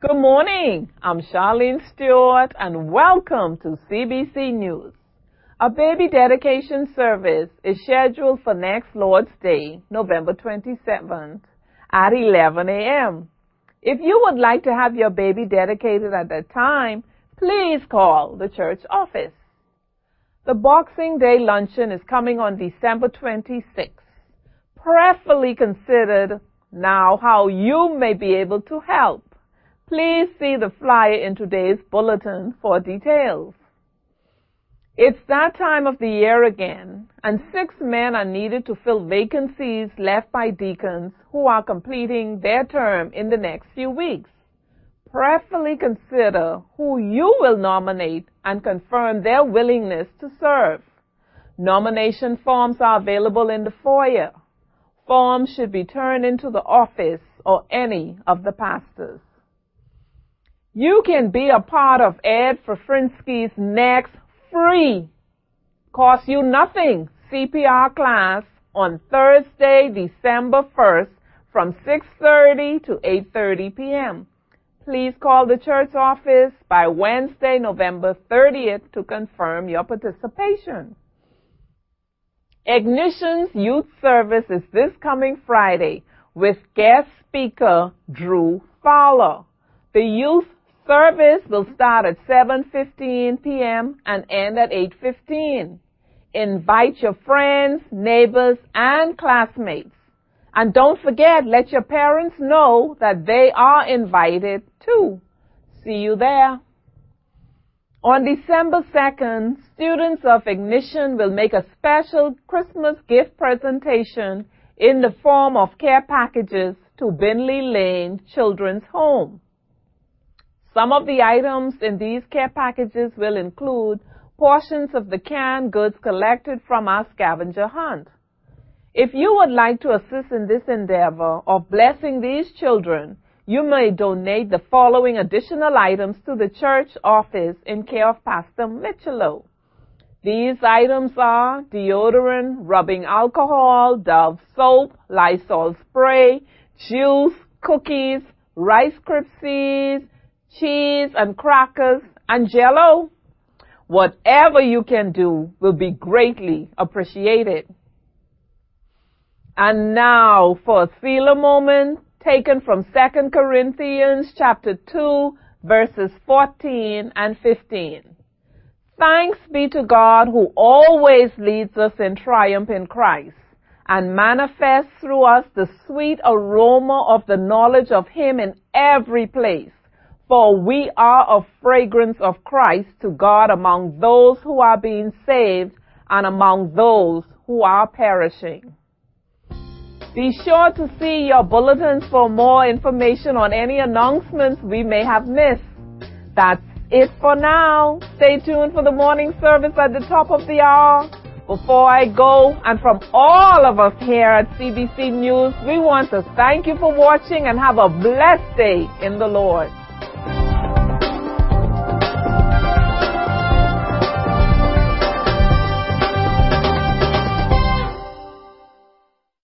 Good morning. I'm Charlene Stewart and welcome to CBC News. A baby dedication service is scheduled for next Lord's Day, November 27th at 11 a.m. If you would like to have your baby dedicated at that time, please call the church office. The Boxing Day luncheon is coming on December 26th. Prayerfully considered now how you may be able to help. Please see the flyer in today's bulletin for details. It's that time of the year again, and six men are needed to fill vacancies left by deacons who are completing their term in the next few weeks. Prayerfully consider who you will nominate and confirm their willingness to serve. Nomination forms are available in the foyer. Forms should be turned into the office or any of the pastors. You can be a part of Ed Frafrinsky's next free, cost you nothing CPR class on Thursday, December 1st from 6.30 to 8.30 p.m. Please call the church office by Wednesday, November 30th to confirm your participation. Ignition's youth service is this coming Friday with guest speaker Drew Fowler. The youth service will start at 7:15 p.m. and end at 8:15. Invite your friends, neighbors, and classmates. And don't forget, let your parents know that they are invited too. See you there. On December 2nd, students of Ignition will make a special Christmas gift presentation in the form of care packages to Binley Lane Children's Home. Some of the items in these care packages will include portions of the canned goods collected from our scavenger hunt. If you would like to assist in this endeavor of blessing these children, you may donate the following additional items to the church office in care of Pastor Michelo. These items are deodorant, rubbing alcohol, Dove soap, Lysol spray, juice, cookies, Rice Krispies, cheese and crackers, and jello. Whatever you can do will be greatly appreciated. And now for a Selah moment taken from 2 Corinthians chapter 2 verses 14 and 15. Thanks be to God who always leads us in triumph in Christ and manifests through us the sweet aroma of the knowledge of Him in every place. For we are a fragrance of Christ to God among those who are being saved and among those who are perishing. Be sure to see your bulletins for more information on any announcements we may have missed. That's it for now. Stay tuned for the morning service at the top of the hour. Before I go, and from all of us here at CBC News, we want to thank you for watching and have a blessed day in the Lord.